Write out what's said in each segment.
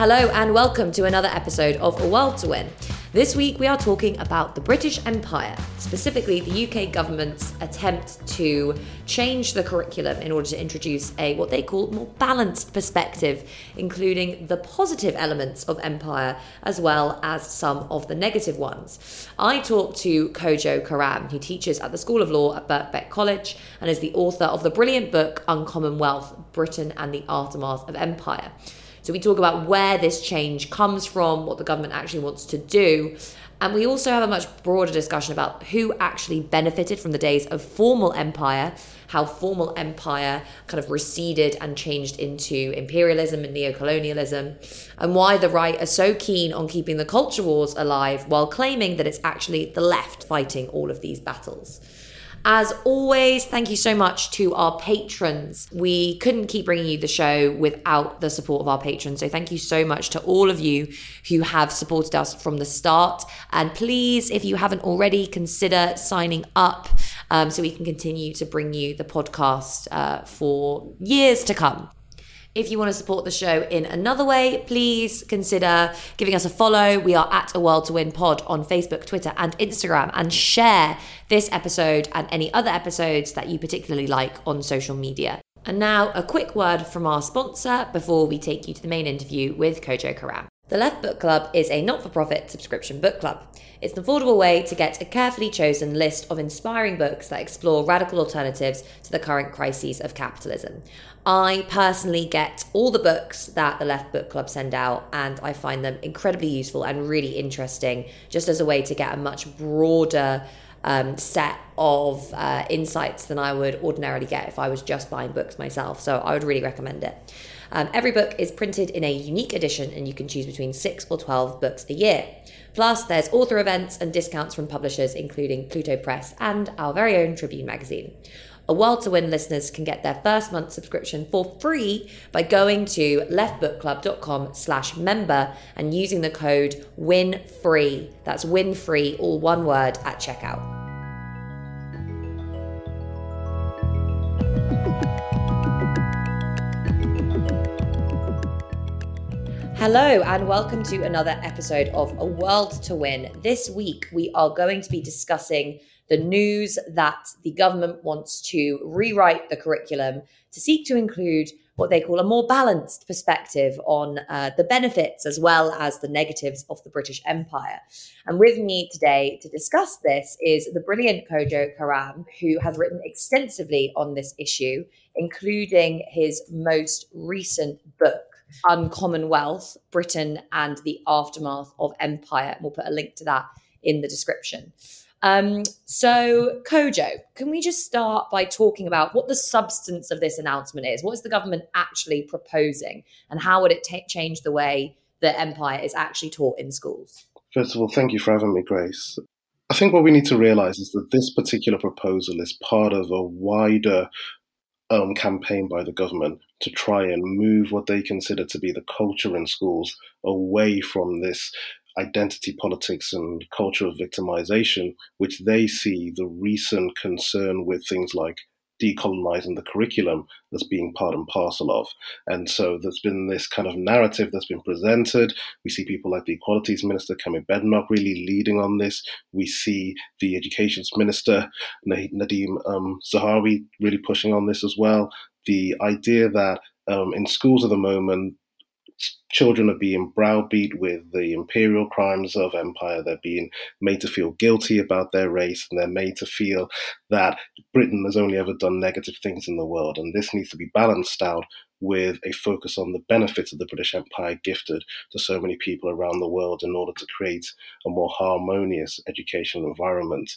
Hello and welcome to another episode of A World to Win. This week we are talking about the British Empire, specifically the UK government's attempt to change the curriculum in order to introduce a what they call more balanced perspective, including the positive elements of empire as well as some of the negative ones. I talked to Kojo Koram, who teaches at the School of Law at Birkbeck College and is the author of the brilliant book Uncommon Wealth: Britain and the Aftermath of Empire. So we talk about where this change comes from, what the government actually wants to do. And we also have a much broader discussion about who actually benefited from the days of formal empire, how formal empire kind of receded and changed into imperialism and neocolonialism, and why the right are so keen on keeping the culture wars alive while claiming that it's actually the left fighting all of these battles. As always, thank you so much to our patrons. We couldn't keep bringing you the show without the support of our patrons. So thank you so much to all of you who have supported us from the start. And please, if you haven't already, consider signing up um, so we can continue to bring you the podcast uh, for years to come. If you want to support the show in another way, please consider giving us a follow. We are at A World to Win Pod on Facebook, Twitter, and Instagram, and share this episode and any other episodes that you particularly like on social media. And now, a quick word from our sponsor before we take you to the main interview with Kojo Koram. The Left Book Club is a not for profit subscription book club. It's an affordable way to get a carefully chosen list of inspiring books that explore radical alternatives to the current crises of capitalism. I personally get all the books that the Left Book Club send out, and I find them incredibly useful and really interesting, just as a way to get a much broader um, set of uh, insights than I would ordinarily get if I was just buying books myself. So I would really recommend it. Um, every book is printed in a unique edition, and you can choose between six or 12 books a year. Plus, there's author events and discounts from publishers, including Pluto Press and our very own Tribune magazine. A World to Win listeners can get their first month subscription for free by going to leftbookclub.com slash member and using the code WINFREE. That's WINFREE, all one word, at checkout. Hello, and welcome to another episode of A World to Win. This week, we are going to be discussing the news that the government wants to rewrite the curriculum to seek to include what they call a more balanced perspective on uh, the benefits as well as the negatives of the British Empire. And with me today to discuss this is the brilliant Kojo Koram, who has written extensively on this issue, including his most recent book. Uncommonwealth, Britain and the Aftermath of Empire. We'll put a link to that in the description. Um, so, Kojo, can we just start by talking about what the substance of this announcement is? What is the government actually proposing, and how would it t- change the way that empire is actually taught in schools? First of all, thank you for having me, Grace. I think what we need to realize is that this particular proposal is part of a wider um, campaign by the government to try and move what they consider to be the culture in schools away from this identity politics and culture of victimization, which they see the recent concern with things like decolonizing the curriculum as being part and parcel of. And so there's been this kind of narrative that's been presented. We see people like the Equalities Minister, Kemi Badenoch, really leading on this. We see the Education Minister, Nadhim um, Zahawi, really pushing on this as well. The idea that um, in schools at the moment, children are being browbeat with the imperial crimes of empire. They're being made to feel guilty about their race, and they're made to feel that Britain has only ever done negative things in the world. And this needs to be balanced out with a focus on the benefits of the British Empire gifted to so many people around the world in order to create a more harmonious educational environment.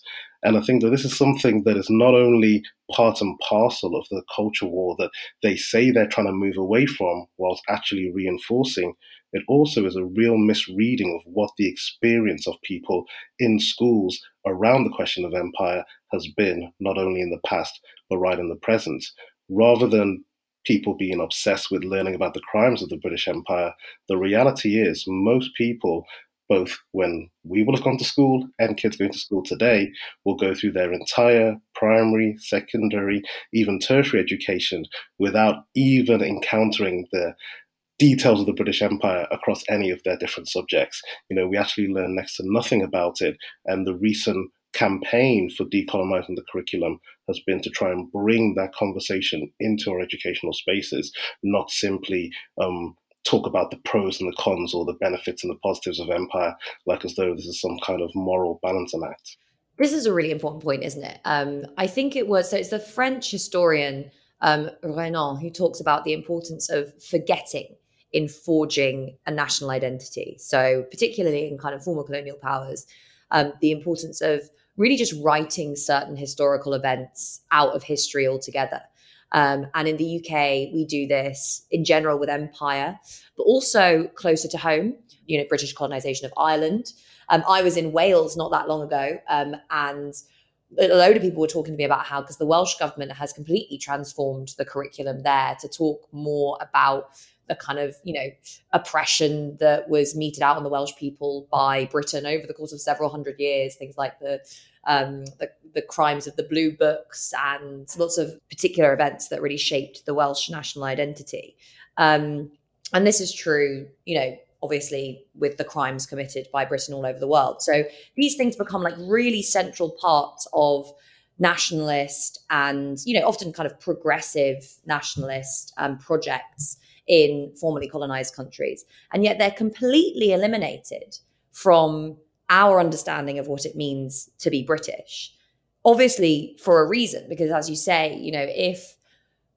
And I think that this is something that is not only part and parcel of the culture war that they say they're trying to move away from, whilst actually reinforcing. It also is a real misreading of what the experience of people in schools around the question of empire has been, not only in the past, but right in the present. Rather than people being obsessed with learning about the crimes of the British Empire, the reality is most people, both when we will have gone to school and kids going to school today, will go through their entire primary, secondary, even tertiary education without even encountering the details of the British Empire across any of their different subjects. You know, we actually learn next to nothing about it, and the recent campaign for decolonizing the curriculum has been to try and bring that conversation into our educational spaces, not simply um, talk about the pros and the cons or the benefits and the positives of empire, like as though this is some kind of moral balancing act. This is a really important point, isn't it? Um, I think it was, so it's the French historian um, Renan who talks about the importance of forgetting in forging a national identity. So, particularly in kind of former colonial powers, um, the importance of really just writing certain historical events out of history altogether. Um, and in the UK, we do this in general with empire, but also closer to home, you know, British colonization of Ireland. Um, I was in Wales not that long ago, um, and a load of people were talking to me about how, because the Welsh government has completely transformed the curriculum there to talk more about the kind of you know oppression that was meted out on the Welsh people by Britain over the course of several hundred years. Things like the um, the, the, crimes of the Blue Books and lots of particular events that really shaped the Welsh national identity. Um, and this is true, you know, obviously with the crimes committed by Britain all over the world. So these things become like really central parts of nationalist and you know often kind of progressive nationalist um, projects in formerly colonized countries and yet they're completely eliminated from our understanding of what it means to be british obviously for a reason because as you say you know if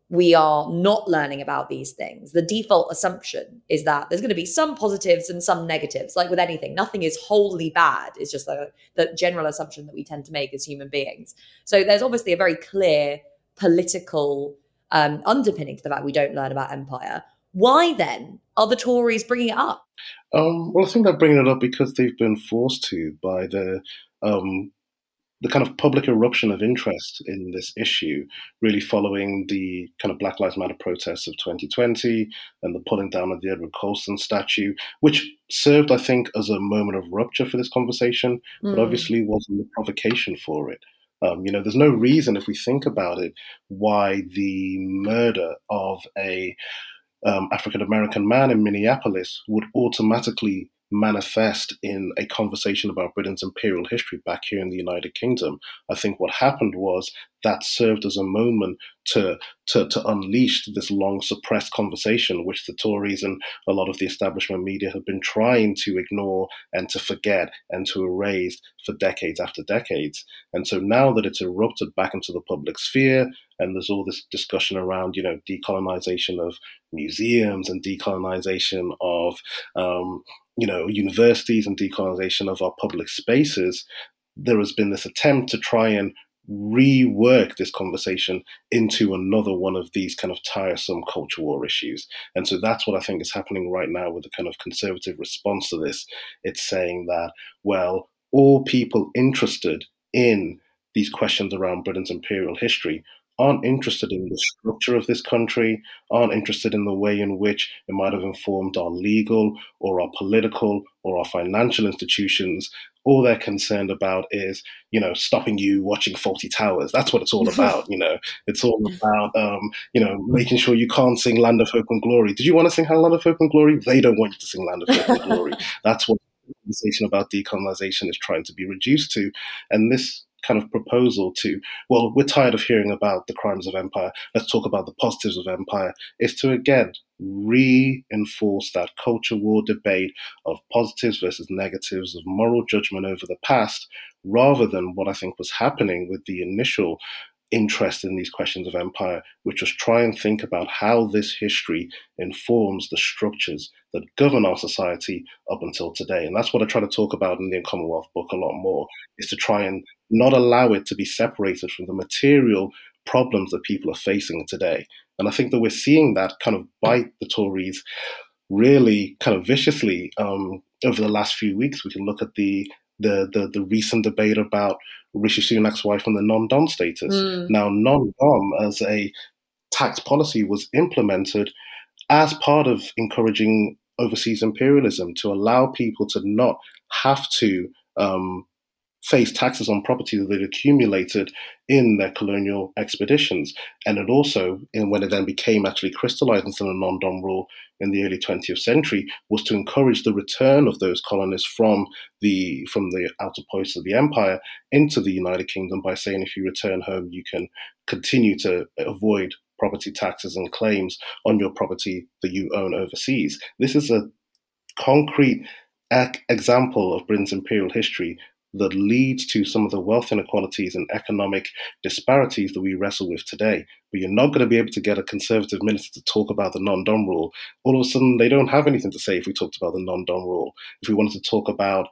we are not learning about these things, the default assumption is that there's going to be some positives and some negatives. Like with anything, nothing is wholly bad. It's just the, general assumption that we tend to make as human beings. So there's obviously a very clear political um, underpinning to the fact we don't learn about empire. Why then are the Tories bringing it up? Um, well, I think they're bringing it up because they've been forced to by the um, the kind of public eruption of interest in this issue, really following the kind of Black Lives Matter protests of 2020 and the pulling down of the Edward Colston statue, which served, I think, as a moment of rupture for this conversation, mm. but obviously wasn't the provocation for it. Um, you know, there's no reason, if we think about it, why the murder of a um, African American man in Minneapolis would automatically manifest in a conversation about Britain's imperial history back here in the United Kingdom. I think what happened was that served as a moment to, to, to unleash this long suppressed conversation, which the Tories and a lot of the establishment media have been trying to ignore and to forget and to erase for decades after decades. And so now that it's erupted back into the public sphere, and there's all this discussion around, you know, decolonization of museums and decolonization of um, you know, universities and decolonization of our public spaces, there has been this attempt to try and rework this conversation into another one of these kind of tiresome culture war issues. And so that's what I think is happening right now with the kind of conservative response to this. It's saying that, well, all people interested in these questions around Britain's imperial history aren't interested in the structure of this country, aren't interested in the way in which it might have informed our legal or our political or our financial institutions. All they're concerned about is, you know, stopping you watching Fawlty Towers. That's what it's all about, you know. It's all about, um, you know, making sure you can't sing Land of Hope and Glory. Did you want to sing Land of Hope and Glory? They don't want you to sing Land of Hope and Glory. That's what the conversation about decolonization is trying to be reduced to. And this kind of proposal to, well, we're tired of hearing about the crimes of empire. Let's talk about the positives of empire. Is to again reinforce that culture war debate of positives versus negatives, of moral judgment over the past, rather than what I think was happening with the initial interest in these questions of empire, which was try and think about how this history informs the structures that govern our society up until today. And that's what I try to talk about in the Commonwealth book a lot more, is to try and not allow it to be separated from the material problems that people are facing today. And I think that we're seeing that kind of bite the Tories really kind of viciously um, over the last few weeks. We can look at the the, the, the recent debate about Rishi Sunak's wife and the non-dom status. Mm. Now, non-dom as a tax policy was implemented as part of encouraging overseas imperialism to allow people to not have to um, face taxes on property that they'd accumulated in their colonial expeditions. And it also, when it then became actually crystallized into the non dom rule in the early 20th century, was to encourage the return of those colonists from the from the outer posts of the empire into the United Kingdom by saying if you return home, you can continue to avoid property taxes and claims on your property that you own overseas. This is a concrete example of Britain's imperial history that leads to some of the wealth inequalities and economic disparities that we wrestle with today. But you're not going to be able to get a conservative minister to talk about the non dom rule. All of a sudden, they don't have anything to say if we talked about the non dom rule. If we wanted to talk about,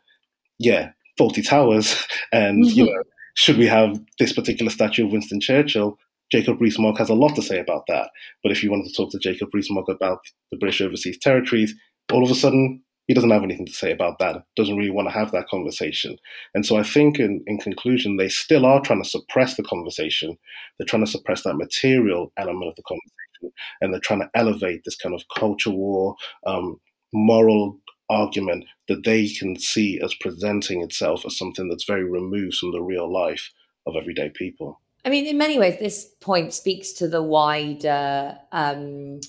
yeah, Fawlty Towers and, mm-hmm. you know, should we have this particular statue of Winston Churchill? Jacob Rees-Mogg has a lot to say about that. But if you wanted to talk to Jacob Rees-Mogg about the British overseas territories, all of a sudden he doesn't have anything to say about that, doesn't really want to have that conversation. And so I think, in, in conclusion, they still are trying to suppress the conversation. They're trying to suppress that material element of the conversation, and they're trying to elevate this kind of culture war, um, moral argument that they can see as presenting itself as something that's very removed from the real life of everyday people. I mean, in many ways, this point speaks to the wider. Um,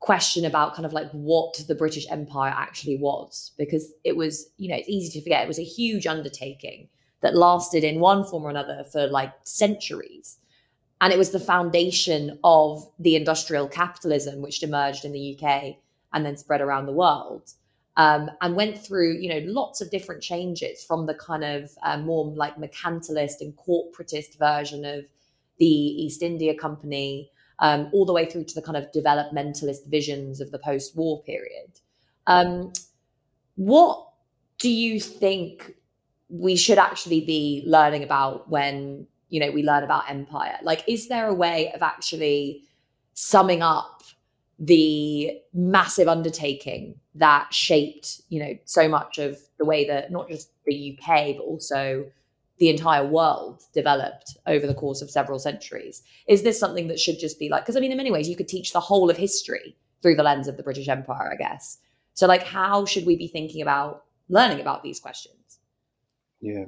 question about kind of like what the British Empire actually was, because it was, you know, it's easy to forget. It was a huge undertaking that lasted in one form or another for like centuries. And it was the foundation of the industrial capitalism which emerged in the UK and then spread around the world. Um, and went through, you know, lots of different changes from the kind of uh, more like mercantilist and corporatist version of the East India Company um, all the way through to the kind of developmentalist visions of the post war period. Um, what do you think we should actually be learning about when you know we learn about empire like is there a way of actually summing up the massive undertaking that shaped you know so much of the way that not just the UK but also the entire world developed over the course of several centuries. Is this something that should just be like, because I mean, in many ways, you could teach the whole of history through the lens of the British Empire, I guess. So, like, how should we be thinking about learning about these questions? Yeah.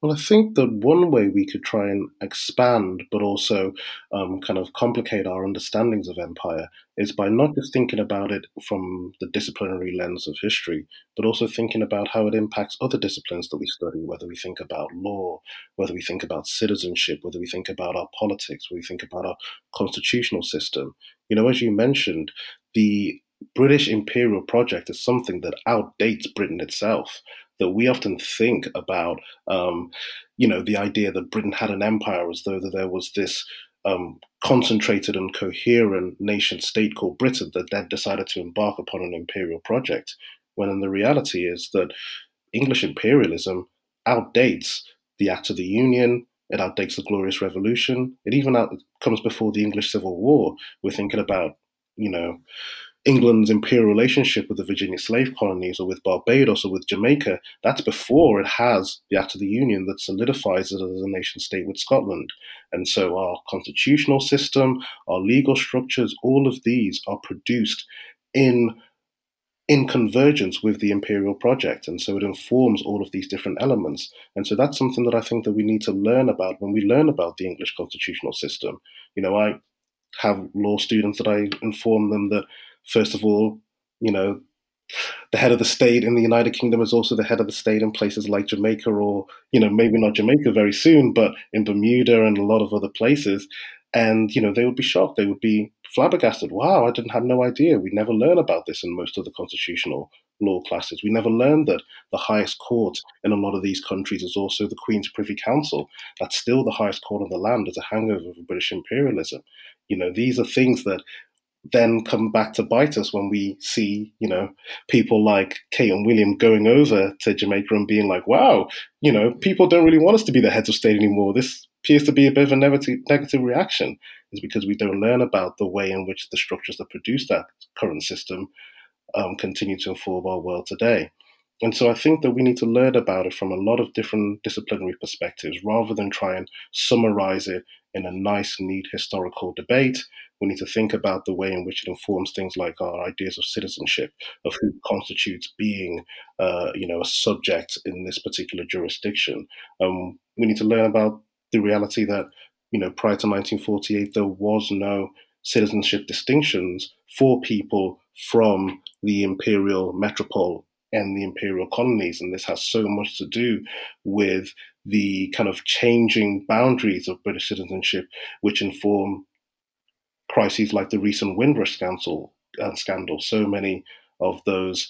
Well, I think that one way we could try and expand, but also um, kind of complicate our understandings of empire, is by not just thinking about it from the disciplinary lens of history, but also thinking about how it impacts other disciplines that we study, whether we think about law, whether we think about citizenship, whether we think about our politics, whether we think about our constitutional system. You know, as you mentioned, the British imperial project is something that outdates Britain itself that we often think about, um, you know, the idea that Britain had an empire as though that there was this um, concentrated and coherent nation state called Britain that then decided to embark upon an imperial project, when in the reality is that English imperialism outdates the Act of the Union, it outdates the Glorious Revolution, it even out, comes before the English Civil War. We're thinking about, you know, England's imperial relationship with the Virginia slave colonies or with Barbados or with Jamaica, that's before it has the Act of the Union that solidifies it as a nation state with Scotland. And so our constitutional system, our legal structures, all of these are produced in in convergence with the imperial project. And so it informs all of these different elements. And so that's something that i think that we need to learn about when we learn about the english constitutional system. You know i have law students that i inform them that first of all, you know, the head of the state in the United Kingdom is also the head of the state in places like Jamaica, or you know, maybe not Jamaica very soon, but in Bermuda and a lot of other places. And you know, they would be shocked. They would be flabbergasted. Wow, I didn't have no idea. We never learn about this in most of the constitutional law classes. We never learned that the highest court in a lot of these countries is also the Queen's Privy Council. That's still the highest court in the land as a hangover of British imperialism. You know, these are things that then come back to bite us when we see, you know, people like Kate and William going over to Jamaica and being like, wow, you know, people don't really want us to be the heads of state anymore. This appears to be a bit of a negative, negative reaction, is because we don't learn about the way in which the structures that produce that current system um, continue to inform our world today. And so I think that we need to learn about it from a lot of different disciplinary perspectives rather than try and summarize it in a nice, neat historical debate We need to think about the way in which it informs things like our ideas of citizenship, of who constitutes being, uh, you know, a subject in this particular jurisdiction. Um, we need to learn about the reality that, you know, prior to 1948, there was no citizenship distinctions for people from the imperial metropole and the imperial colonies. And this has so much to do with the kind of changing boundaries of British citizenship, which inform crises like the recent Windrush scandal. Uh, scandal. So many of those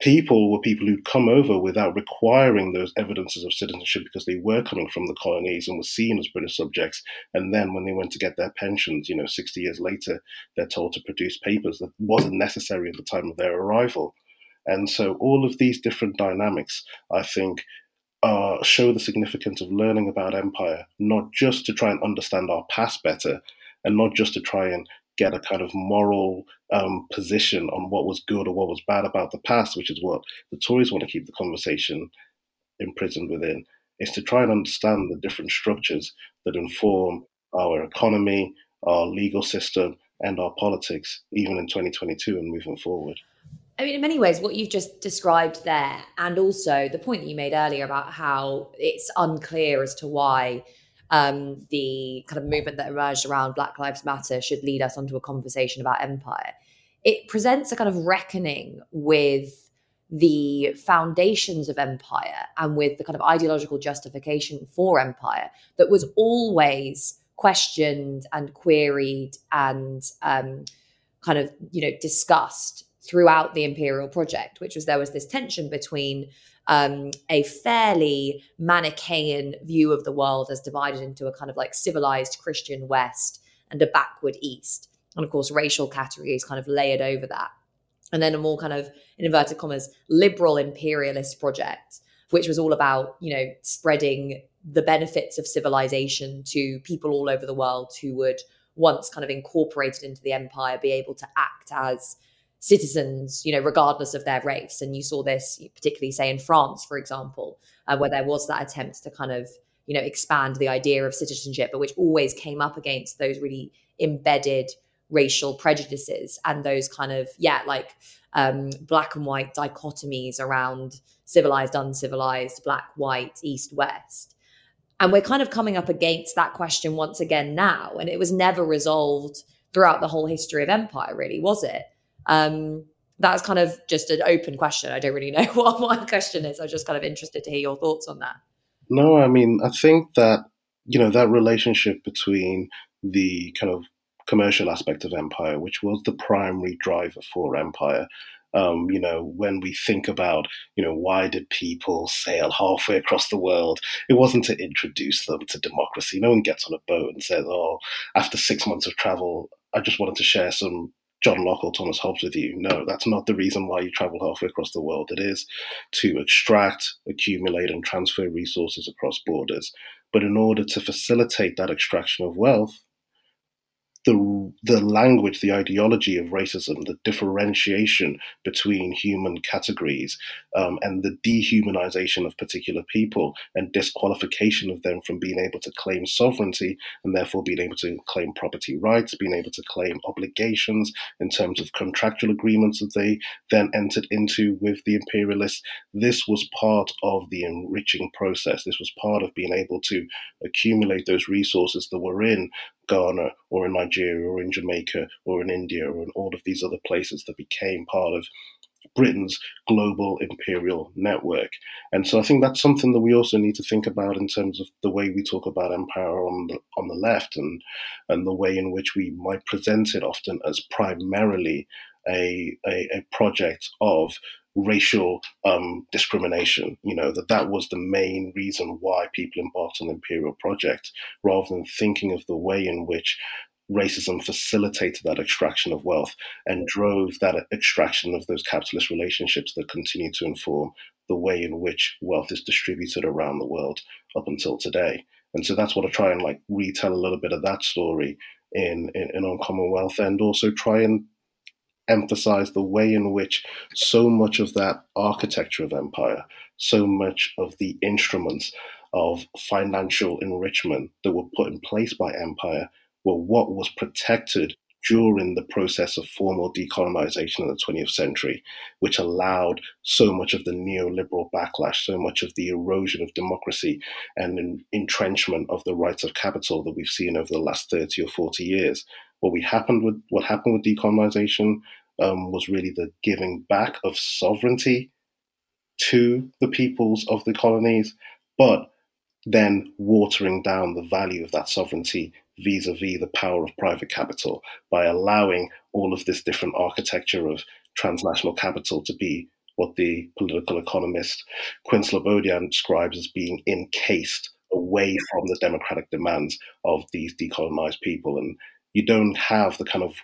people were people who'd come over without requiring those evidences of citizenship because they were coming from the colonies and were seen as British subjects. And then when they went to get their pensions, you know, 60 years later, they're told to produce papers that wasn't necessary at the time of their arrival. And so all of these different dynamics, I think, uh, show the significance of learning about empire, not just to try and understand our past better, and not just to try and get a kind of moral um, position on what was good or what was bad about the past, which is what the Tories want to keep the conversation imprisoned within, is to try and understand the different structures that inform our economy, our legal system, and our politics, even in 2022 and moving forward. I mean, in many ways, what you've just described there, and also the point that you made earlier about how it's unclear as to why um, the kind of movement that emerged around Black Lives Matter should lead us onto a conversation about empire. It presents a kind of reckoning with the foundations of empire and with the kind of ideological justification for empire that was always questioned and queried and um, kind of you know discussed throughout the imperial project which was there was this tension between um, a fairly Manichaean view of the world as divided into a kind of like civilized Christian West and a backward East. And of course, racial categories kind of layered over that. And then a more kind of, in inverted commas, liberal imperialist project, which was all about, you know, spreading the benefits of civilization to people all over the world who would once kind of incorporated into the empire be able to act as citizens, you know, regardless of their race. And you saw this particularly, say, in France, for example, uh, where there was that attempt to kind of, you know, expand the idea of citizenship, but which always came up against those really embedded racial prejudices and those kind of, yeah, like um, black and white dichotomies around civilized, uncivilized, black, white, east, west. And we're kind of coming up against that question once again now. And it was never resolved throughout the whole history of empire, really, was it? Um, that's kind of just an open question. I don't really know what my question is. I'm just kind of interested to hear your thoughts on that. No, I mean, I think that, you know, that relationship between the kind of commercial aspect of empire, which was the primary driver for empire. Um, you know, when we think about, you know, why did people sail halfway across the world? It wasn't to introduce them to democracy. No one gets on a boat and says, oh, after six months of travel, I just wanted to share some John Locke or Thomas Hobbes with you. No, that's not the reason why you travel halfway across the world. It is to extract, accumulate, and transfer resources across borders. But in order to facilitate that extraction of wealth, the the language, the ideology of racism, the differentiation between human categories, um, and the dehumanization of particular people and disqualification of them from being able to claim sovereignty and therefore being able to claim property rights, being able to claim obligations in terms of contractual agreements that they then entered into with the imperialists. This was part of the enriching process. This was part of being able to accumulate those resources that were in Ghana or in Nigeria or in Jamaica or in India or in all of these other places that became part of Britain's global imperial network. And so I think that's something that we also need to think about in terms of the way we talk about empire on the, on the left and, and the way in which we might present it often as primarily a, a, a project of racial um, discrimination. You know that that was the main reason why people embarked on the imperial project, rather than thinking of the way in which racism facilitated that extraction of wealth and drove that extraction of those capitalist relationships that continue to inform the way in which wealth is distributed around the world up until today. And so that's what I try and like retell a little bit of that story in, in, in Uncommon Wealth and also try and emphasize the way in which so much of that architecture of empire, so much of the instruments of financial enrichment that were put in place by empire were what was protected during the process of formal decolonization in the 20th century, which allowed so much of the neoliberal backlash, so much of the erosion of democracy and entrenchment of the rights of capital that we've seen over the last 30 or 40 years. What we happened with what happened with decolonization um, was really the giving back of sovereignty to the peoples of the colonies, but then watering down the value of that sovereignty vis-a-vis the power of private capital by allowing all of this different architecture of transnational capital to be what the political economist Quinn Slobodian describes as being encased away from the democratic demands of these decolonized people. And you don't have the kind of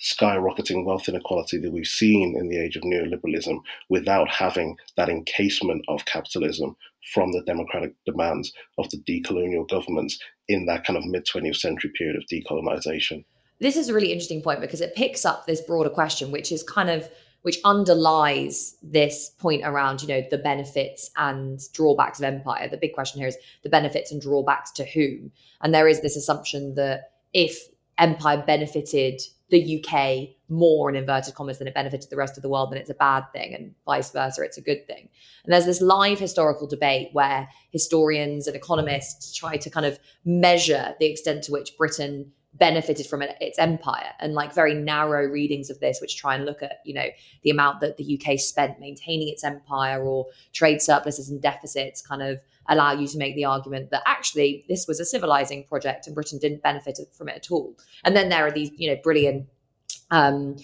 skyrocketing wealth inequality that we've seen in the age of neoliberalism without having that encasement of capitalism from the democratic demands of the decolonial governments in that kind of mid 20th century period of decolonization. This is a really interesting point because it picks up this broader question, which is kind of which underlies this point around you know the benefits and drawbacks of empire the big question here is the benefits and drawbacks to whom and there is this assumption that if empire benefited the UK more in inverted commas than it benefited the rest of the world, then it's a bad thing, and vice versa, it's a good thing. And there's this live historical debate where historians and economists try to kind of measure the extent to which Britain benefited from it, its empire and like very narrow readings of this which try and look at you know the amount that the UK spent maintaining its empire or trade surpluses and deficits kind of allow you to make the argument that actually this was a civilizing project and Britain didn't benefit from it at all. And then there are these, you know, brilliant um,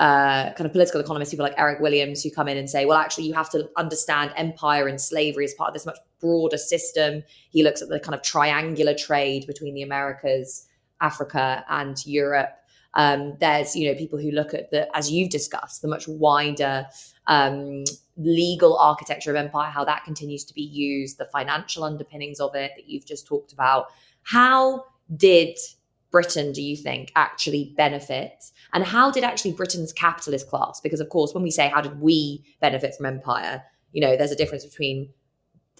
uh, kind of political economists, people like Eric Williams, who come in and say, well, actually, you have to understand empire and slavery as part of this much broader system. He looks at the kind of triangular trade between the Americas, Africa, and Europe. Um, there's, you know, people who look at the, as you've discussed, the much wider um, legal architecture of empire, how that continues to be used, the financial underpinnings of it that you've just talked about. How did Britain, do you think, actually benefit? And how did actually Britain's capitalist class? Because, of course, when we say how did we benefit from empire, you know, there's a difference between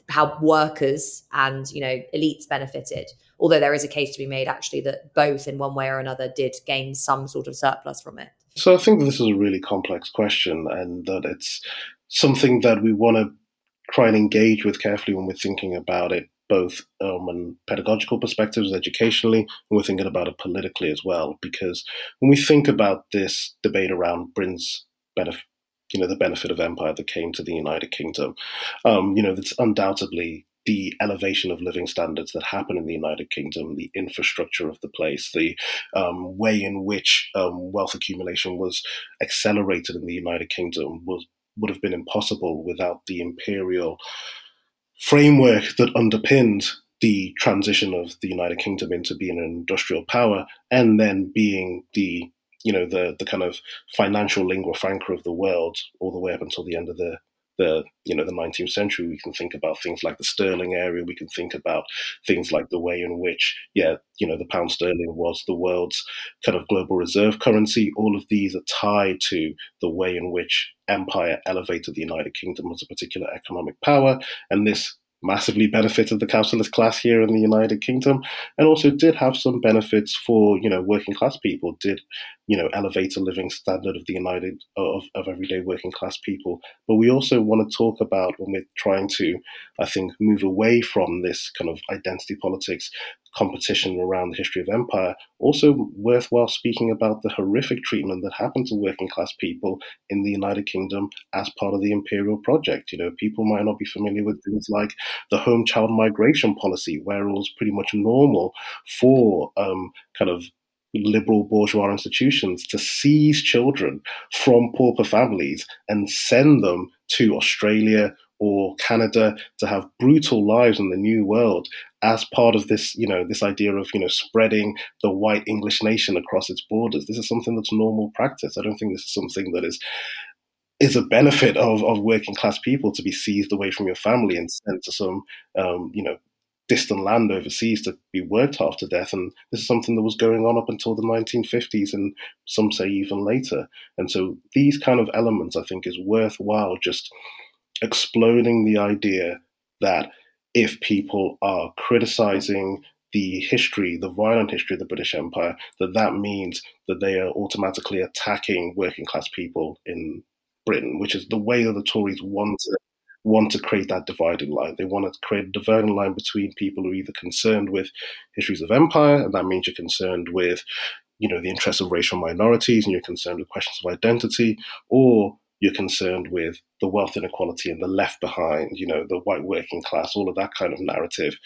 how workers and, you know, elites benefited. Although there is a case to be made, actually, that both in one way or another did gain some sort of surplus from it. So I think this is a really complex question and that it's something that we want to try and engage with carefully when we're thinking about it, both um, in pedagogical perspectives, educationally, and we're thinking about it politically as well. Because when we think about this debate around Britain's benefit, you know, the benefit of empire that came to the United Kingdom, um, you know, that's undoubtedly the elevation of living standards that happen in the United Kingdom, the infrastructure of the place, the um, way in which um, wealth accumulation was accelerated in the United Kingdom was would have been impossible without the imperial framework that underpinned the transition of the United Kingdom into being an industrial power and then being the you know the the kind of financial lingua franca of the world all the way up until the end of the the you know the 19th century we can think about things like the sterling area we can think about things like the way in which yeah you know the pound sterling was the world's kind of global reserve currency all of these are tied to the way in which empire elevated the united kingdom as a particular economic power and this massively benefited the capitalist class here in the United Kingdom, and also did have some benefits for you know working class people. Did you know elevate the living standard of the United of, of everyday working class people. But we also want to talk about when we're trying to, I think, move away from this kind of identity politics competition around the history of empire, also worthwhile speaking about the horrific treatment that happened to working class people in the United Kingdom as part of the imperial project. You know, people might not be familiar with things like the home child migration policy, where it was pretty much normal for um, kind of liberal bourgeois institutions to seize children from pauper families and send them to Australia or Canada to have brutal lives in the new world as part of this, you know, this idea of, you know, spreading the white English nation across its borders. This is something that's normal practice. I don't think this is something that is is a benefit of, of working class people to be seized away from your family and sent to some, um, you know, distant land overseas to be worked to death. And this is something that was going on up until the 1950s and some say even later. And so these kind of elements, I think, is worthwhile just exploding the idea that if people are criticizing the history, the violent history of the British Empire, that that means that they are automatically attacking working class people in Britain, which is the way that the Tories want to want to create that dividing line. They want to create a dividing line between people who are either concerned with histories of empire, and that means you're concerned with, you know, the interests of racial minorities and you're concerned with questions of identity, or you're concerned with the wealth inequality and the left behind, you know, the white working class, all of that kind of narrative.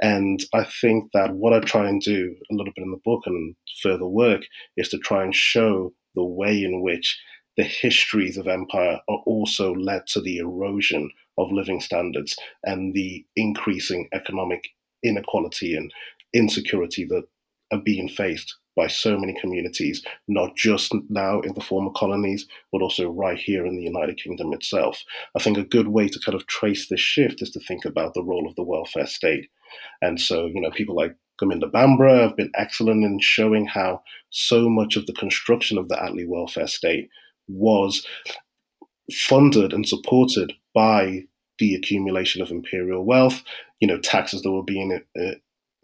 And I think that what I try and do a little bit in the book and further work is to try and show the way in which the histories of empire are also led to the erosion of living standards and the increasing economic inequality and insecurity that are being faced by so many communities, not just now in the former colonies, but also right here in the United Kingdom itself. I think a good way to kind of trace this shift is to think about the role of the welfare state. And so, you know, people like Gurminder Bhambra have been excellent in showing how so much of the construction of the Attlee welfare state was funded and supported by the accumulation of imperial wealth, you know, taxes that were being uh,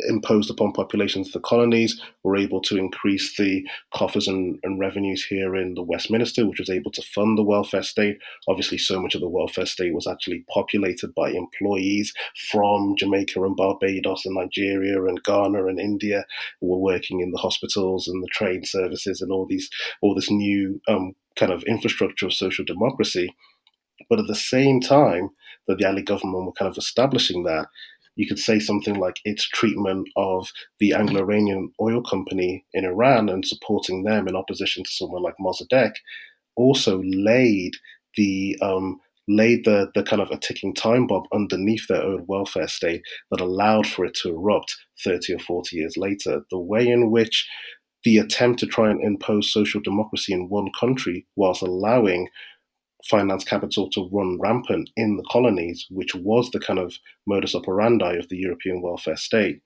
imposed upon populations of the colonies were able to increase the coffers and, and, revenues here in the Westminster, which was able to fund the welfare state. Obviously, so much of the welfare state was actually populated by employees from Jamaica and Barbados and Nigeria and Ghana and India who were working in the hospitals and the train services and all these all this new um, kind of infrastructure of social democracy. But at the same time that the Attlee government were kind of establishing that, you could say something like its treatment of the Anglo-Iranian oil company in Iran and supporting them in opposition to someone like Mossadegh also laid the um, laid the, the kind of a ticking time bomb underneath their own welfare state that allowed for it to erupt 30 or 40 years later. The way in which the attempt to try and impose social democracy in one country whilst allowing finance capital to run rampant in the colonies, which was the kind of modus operandi of the European welfare state,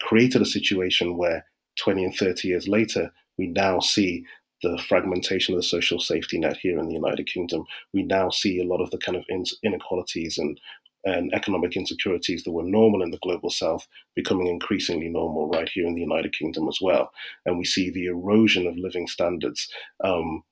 created a situation where 20 and 30 years later, we now see the fragmentation of the social safety net here in the United Kingdom. We now see a lot of the kind of inequalities and and economic insecurities that were normal in the global south becoming increasingly normal right here in the United Kingdom as well. And we see the erosion of living standards um,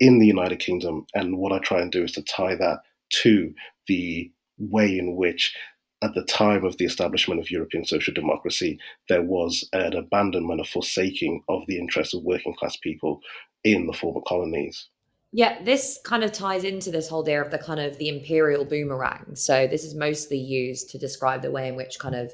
in the United Kingdom. And what I try and do is to tie that to the way in which, at the time of the establishment of European social democracy, there was an abandonment, a forsaking of the interests of working class people in the former colonies. Yeah, this kind of ties into this whole idea of the kind of the imperial boomerang. So this is mostly used to describe the way in which kind of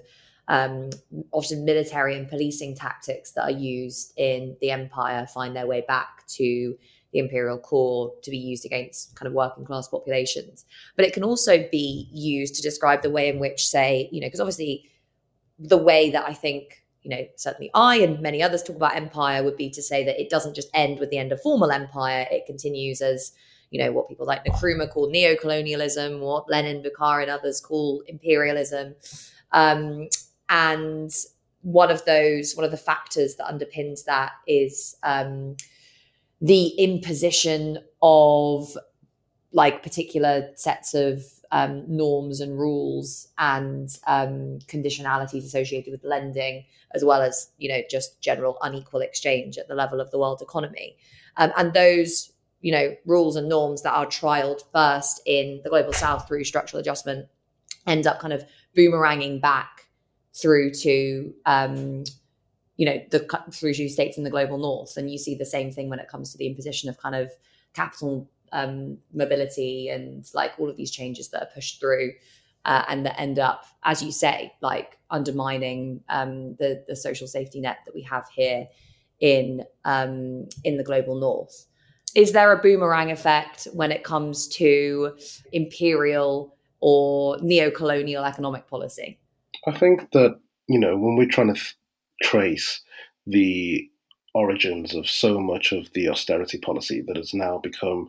um, often military and policing tactics that are used in the empire find their way back to the imperial core to be used against kind of working class populations. But it can also be used to describe the way in which, say, you know, because obviously the way that I think you know, certainly I and many others talk about empire would be to say that it doesn't just end with the end of formal empire. It continues as, you know, what people like Nkrumah call neo-colonialism, what Lenin, Bukharin, and others call imperialism. Um, and one of those, one of the factors that underpins that is um, the imposition of like particular sets of um, norms and rules and um, conditionalities associated with lending, as well as you know just general unequal exchange at the level of the world economy, um, and those you know rules and norms that are trialed first in the global south through structural adjustment end up kind of boomeranging back through to um, you know the through to states in the global north, and you see the same thing when it comes to the imposition of kind of capital um, mobility and like all of these changes that are pushed through uh, and that end up, as you say, like undermining um, the the social safety net that we have here in um, in the global north. Is there a boomerang effect when it comes to imperial or neo-colonial economic policy? I think that you know when we're trying to trace the origins of so much of the austerity policy that has now become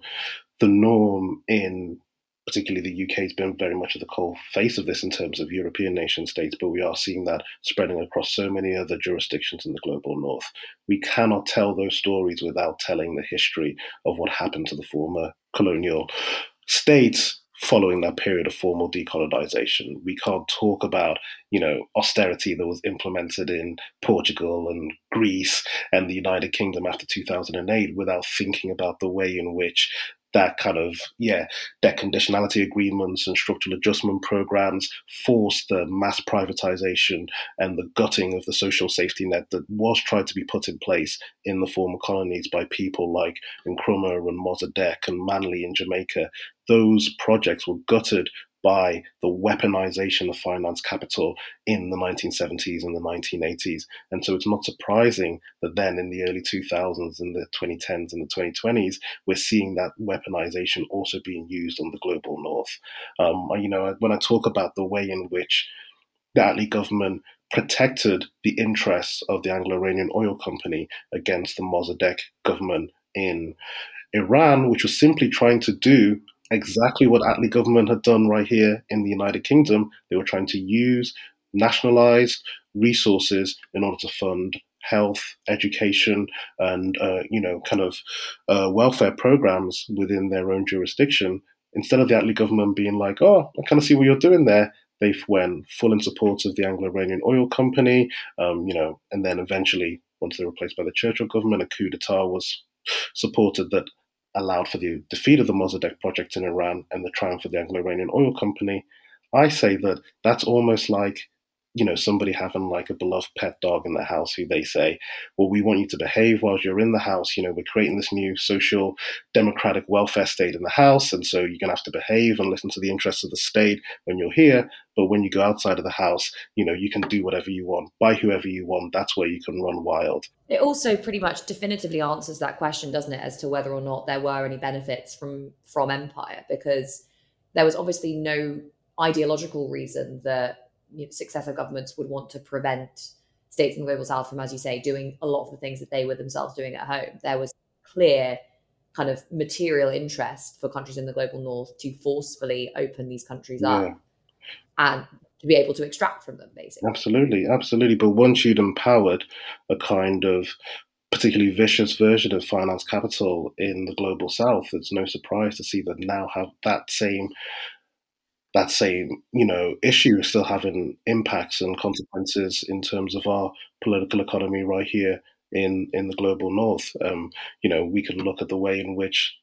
the norm in particularly the UK has been very much at the cold face of this in terms of European nation states, but we are seeing that spreading across so many other jurisdictions in the global north. We cannot tell those stories without telling the history of what happened to the former colonial states following that period of formal decolonization. We can't talk about, you know, austerity that was implemented in Portugal and Greece and the United Kingdom after 2008 without thinking about the way in which that kind of yeah debt conditionality agreements and structural adjustment programs forced the mass privatization and the gutting of the social safety net that was tried to be put in place in the former colonies by people like Nkrumah and Mossadegh and Manley in Jamaica. Those projects were gutted by the weaponization of finance capital in the 1970s and the 1980s. And so it's not surprising that then in the early 2000s, in the 2010s and the 2020s, we're seeing that weaponization also being used on the global north. Um, you know, when I talk about the way in which the Attlee government protected the interests of the Anglo-Iranian Oil Company against the Mossadegh government in Iran, which was simply trying to do exactly what Attlee government had done right here in the United Kingdom. They were trying to use nationalized resources in order to fund health, education, and uh, you know, kind of uh, welfare programs within their own jurisdiction. Instead of the Attlee government being like, "Oh, I kind of see what you're doing there," they went full in support of the Anglo-Iranian Oil Company, um, you know, and then eventually, once they were replaced by the Churchill government, a coup d'état was supported that allowed for the defeat of the Mossadegh project in Iran and the triumph of the Anglo-Iranian Oil Company, I say that that's almost like you know somebody having like a beloved pet dog in the house who they say well we want you to behave whilst you're in the house. You know we're creating this new social democratic welfare state in the house and so you're going to have to behave and listen to the interests of the state when you're here. But when you go outside of the house you know you can do whatever you want. Buy whoever you want. That's where you can run wild. It also pretty much definitively answers that question doesn't it as to whether or not there were any benefits from from empire? Because there was obviously no ideological reason that you know, successive governments would want to prevent states in the global south from, as you say, doing a lot of the things that they were themselves doing at home. There was clear kind of material interest for countries in the global north to forcefully open these countries yeah. up and to be able to extract from them, basically. Absolutely, absolutely. But once you'd empowered a kind of particularly vicious version of finance capital in the global south, it's no surprise to see that now have that same that same you know issue is still having impacts and consequences in terms of our political economy right here in in the global north. Um, you know, we can look at the way in which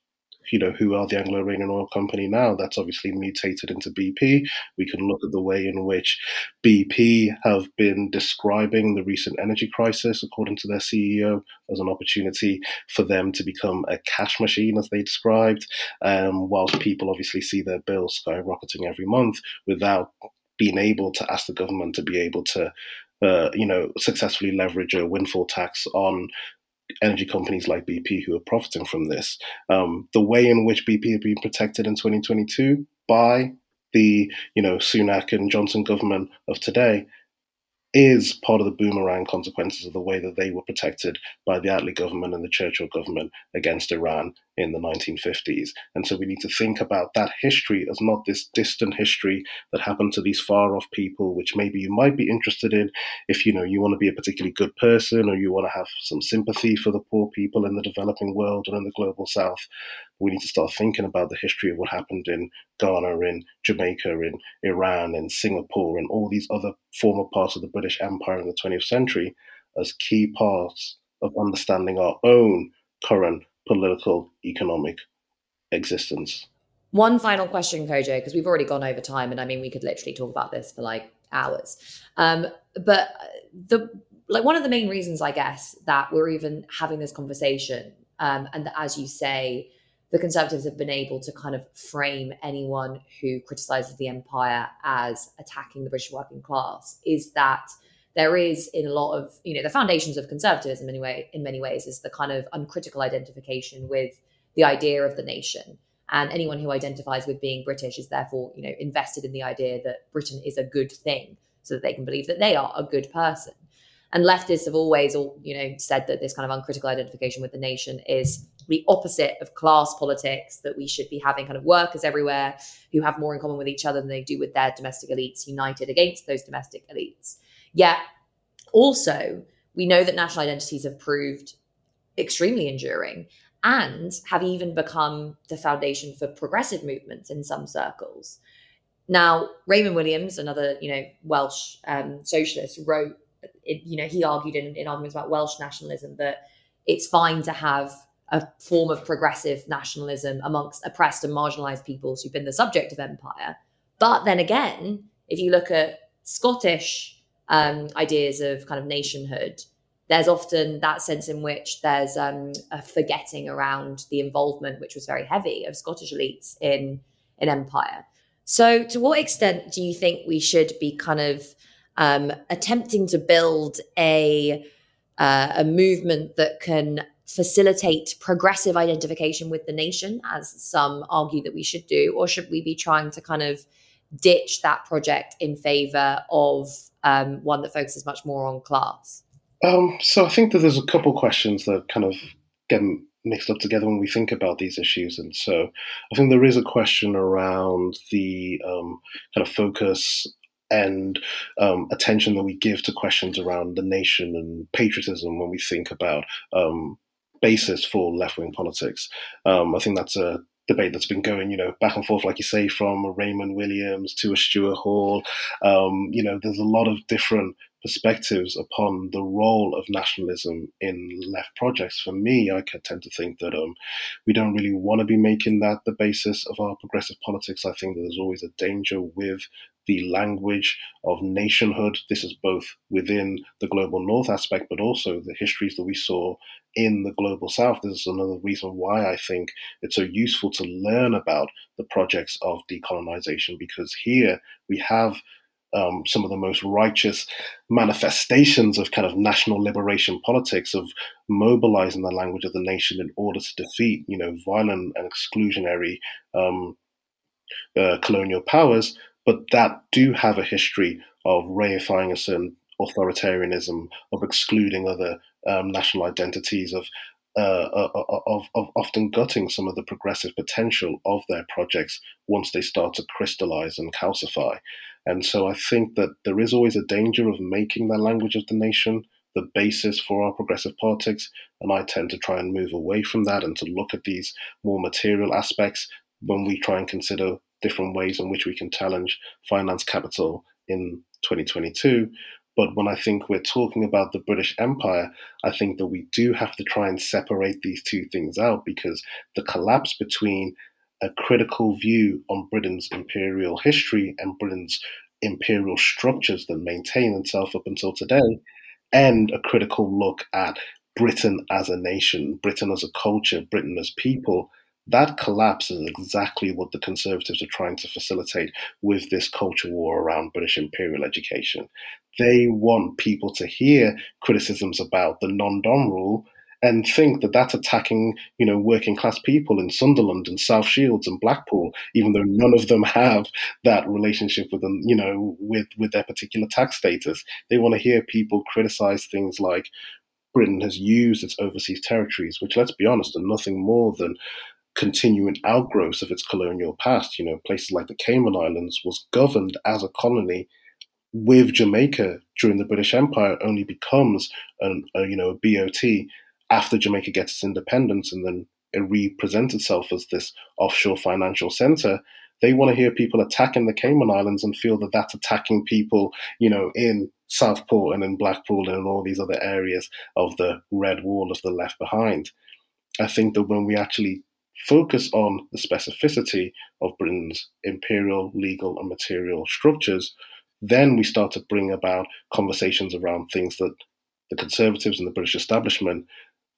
you know, who are the Anglo-Iranian Oil Company now? That's obviously mutated into BP. We can look at the way in which BP have been describing the recent energy crisis, according to their CEO, as an opportunity for them to become a cash machine, as they described, um, whilst people obviously see their bills skyrocketing every month without being able to ask the government to be able to uh, you know, successfully leverage a windfall tax on energy companies like BP who are profiting from this. Um, the way in which BP have been protected in 2022 by the you know Sunak and Johnson government of today is part of the boomerang consequences of the way that they were protected by the Attlee government and the Churchill government against Iran in the 1950s. And so we need to think about that history as not this distant history that happened to these far off people, which maybe you might be interested in if you know you want to be a particularly good person or you want to have some sympathy for the poor people in the developing world or in the global south. We need to start thinking about the history of what happened in Ghana, in Jamaica, in Iran, in Singapore, and all these other former parts of the British Empire in the 20th century as key parts of understanding our own current political, economic existence. One final question, Kojo, because we've already gone over time, and I mean, we could literally talk about this for like hours. Um, but the like one of the main reasons, I guess, that we're even having this conversation, um, and that, as you say, the Conservatives have been able to kind of frame anyone who criticizes the empire as attacking the British working class, is that there is in a lot of you know the foundations of conservatism anyway in many ways is the kind of uncritical identification with the idea of the nation. And anyone who identifies with being british is therefore you know invested in the idea that britain is a good thing so that they can believe that they are a good person. And leftists have always all you know said that this kind of uncritical identification with the nation is the opposite of class politics that we should be having kind of workers everywhere who have more in common with each other than they do with their domestic elites united against those domestic elites Yet, also, we know that national identities have proved extremely enduring. and have even become the foundation for progressive movements in some circles. Now, Raymond Williams, another you know Welsh um, socialist, wrote, you know, he argued in, in arguments about Welsh nationalism that it's fine to have a form of progressive nationalism amongst oppressed and marginalized peoples who've been the subject of empire. But then again, if you look at Scottish um, ideas of kind of nationhood, there's often that sense in which there's um, a forgetting around the involvement, which was very heavy, of Scottish elites in in empire. So, to what extent do you think we should be kind of um, attempting to build a uh, a movement that can facilitate progressive identification with the nation, as some argue that we should do, or should we be trying to kind of ditch that project in favor of um, one that focuses much more on class? Um, so I think that there's a couple questions that kind of get mixed up together when we think about these issues, and so I think there is a question around the um, kind of focus and um, attention that we give to questions around the nation and patriotism when we think about um, basis for left wing politics. Um, I think that's a debate that's been going, you know, back and forth, like you say, from Raymond Williams to a Stuart Hall. Um, you know, there's a lot of different perspectives upon the role of nationalism in left projects. For me, I tend to think that um, we don't really want to be making that the basis of our progressive politics. I think that there's always a danger with the language of nationhood. This is both within the global north aspect, but also the histories that we saw in the global south. This is another reason why I think it's so useful to learn about the projects of decolonization, because here we have um, some of the most righteous manifestations of kind of national liberation politics of mobilizing the language of the nation in order to defeat, you know, violent and exclusionary um, uh, colonial powers, but that do have a history of reifying a certain authoritarianism, of excluding other um, national identities, of uh, uh, uh, of, of, often gutting some of the progressive potential of their projects once they start to crystallize and calcify. And so I think that there is always a danger of making the language of the nation the basis for our progressive politics. And I tend to try and move away from that and to look at these more material aspects when we try and consider different ways in which we can challenge finance capital in 2022 but when I think we're talking about the British Empire, I think that we do have to try and separate these two things out because the collapse between a critical view on Britain's imperial history and Britain's imperial structures that maintain themselves up until today, and a critical look at Britain as a nation, Britain as a culture, Britain as people, that collapse is exactly what the Conservatives are trying to facilitate with this culture war around British imperial education. They want people to hear criticisms about the non-dom rule and think that that's attacking, you know, working class people in Sunderland and South Shields and Blackpool, even though none of them have that relationship with them, you know, with with their particular tax status. They want to hear people criticize things like Britain has used its overseas territories, which, let's be honest, are nothing more than continuing outgrowths of its colonial past. You know, places like the Cayman Islands was governed as a colony with Jamaica during the British Empire only becomes an, a, you know a BOT after Jamaica gets its independence and then it represents itself as this offshore financial center. They want to hear people attacking the Cayman Islands and feel that that's attacking people, you know, in Southport and in Blackpool and in all these other areas of the red wall of the left behind. I think that when we actually focus on the specificity of Britain's imperial, legal, and material structures, then we start to bring about conversations around things that the Conservatives and the British establishment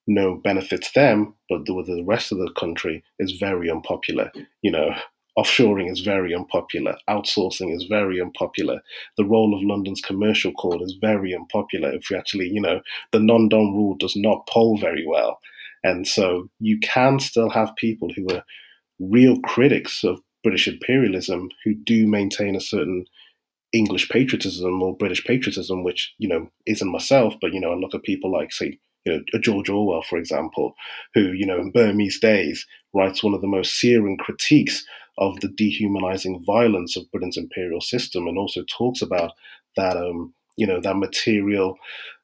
know benefits them, but the, the rest of the country is very unpopular. You know, offshoring is very unpopular. Outsourcing is very unpopular. The role of London's commercial court is very unpopular. If we actually, you know, the non-dom rule does not poll very well. And so you can still have people who are real critics of British imperialism who do maintain a certain English patriotism or British patriotism, which, you know, isn't myself, but, you know, I look at people like, say, you know, George Orwell, for example, who, you know, in Burmese days writes one of the most searing critiques of the dehumanizing violence of Britain's imperial system and also talks about that, um, you know, that material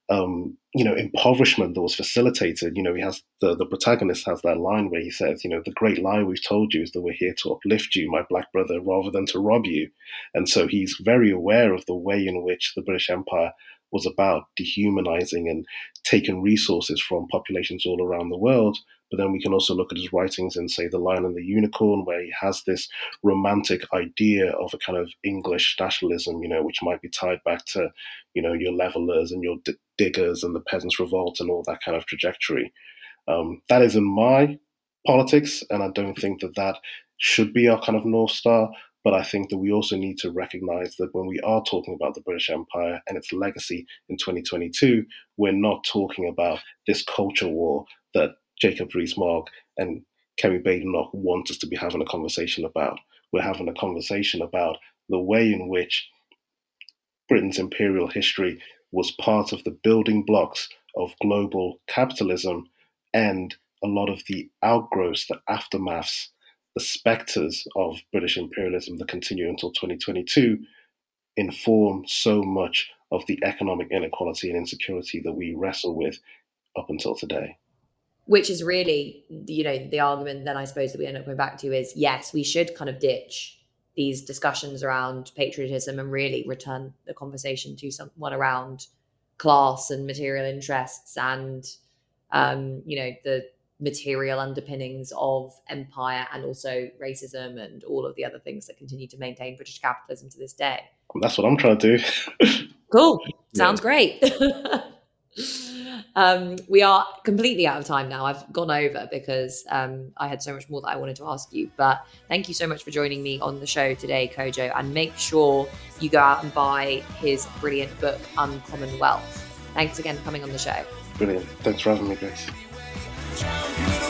um, you know, impoverishment that was facilitated. You know, he has the, the protagonist has that line where he says, you know, the great lie we've told you is that we're here to uplift you, my black brother, rather than to rob you. And so he's very aware of the way in which the British Empire was about dehumanizing and taking resources from populations all around the world. But then we can also look at his writings and say The Lion and the Unicorn, where he has this romantic idea of a kind of English nationalism, you know, which might be tied back to, you know, your levelers and your diggers and the peasants' revolt and all that kind of trajectory. Um, that is in my politics, and I don't think that that should be our kind of north star. But I think that we also need to recognize that when we are talking about the British Empire and its legacy in 2022, we're not talking about this culture war that Jacob Rees-Mogg and Kemi Badenoch want us to be having a conversation about. We're having a conversation about the way in which Britain's imperial history was part of the building blocks of global capitalism and a lot of the outgrowths, the aftermaths the specters of British imperialism that continue until 2022 inform so much of the economic inequality and insecurity that we wrestle with up until today. Which is really, you know, the argument then I suppose that we end up going back to is yes, we should kind of ditch these discussions around patriotism and really return the conversation to someone around class and material interests and um, you know the material underpinnings of empire and also racism and all of the other things that continue to maintain British capitalism to this day. That's what I'm trying to do. cool. Sounds yeah. great. um, we are completely out of time now. I've gone over because um, I had so much more that I wanted to ask you. But thank you so much for joining me on the show today, Kojo. And make sure you go out and buy his brilliant book, Uncommon Wealth. Thanks again for coming on the show. Brilliant. Thanks for having me, guys. Champion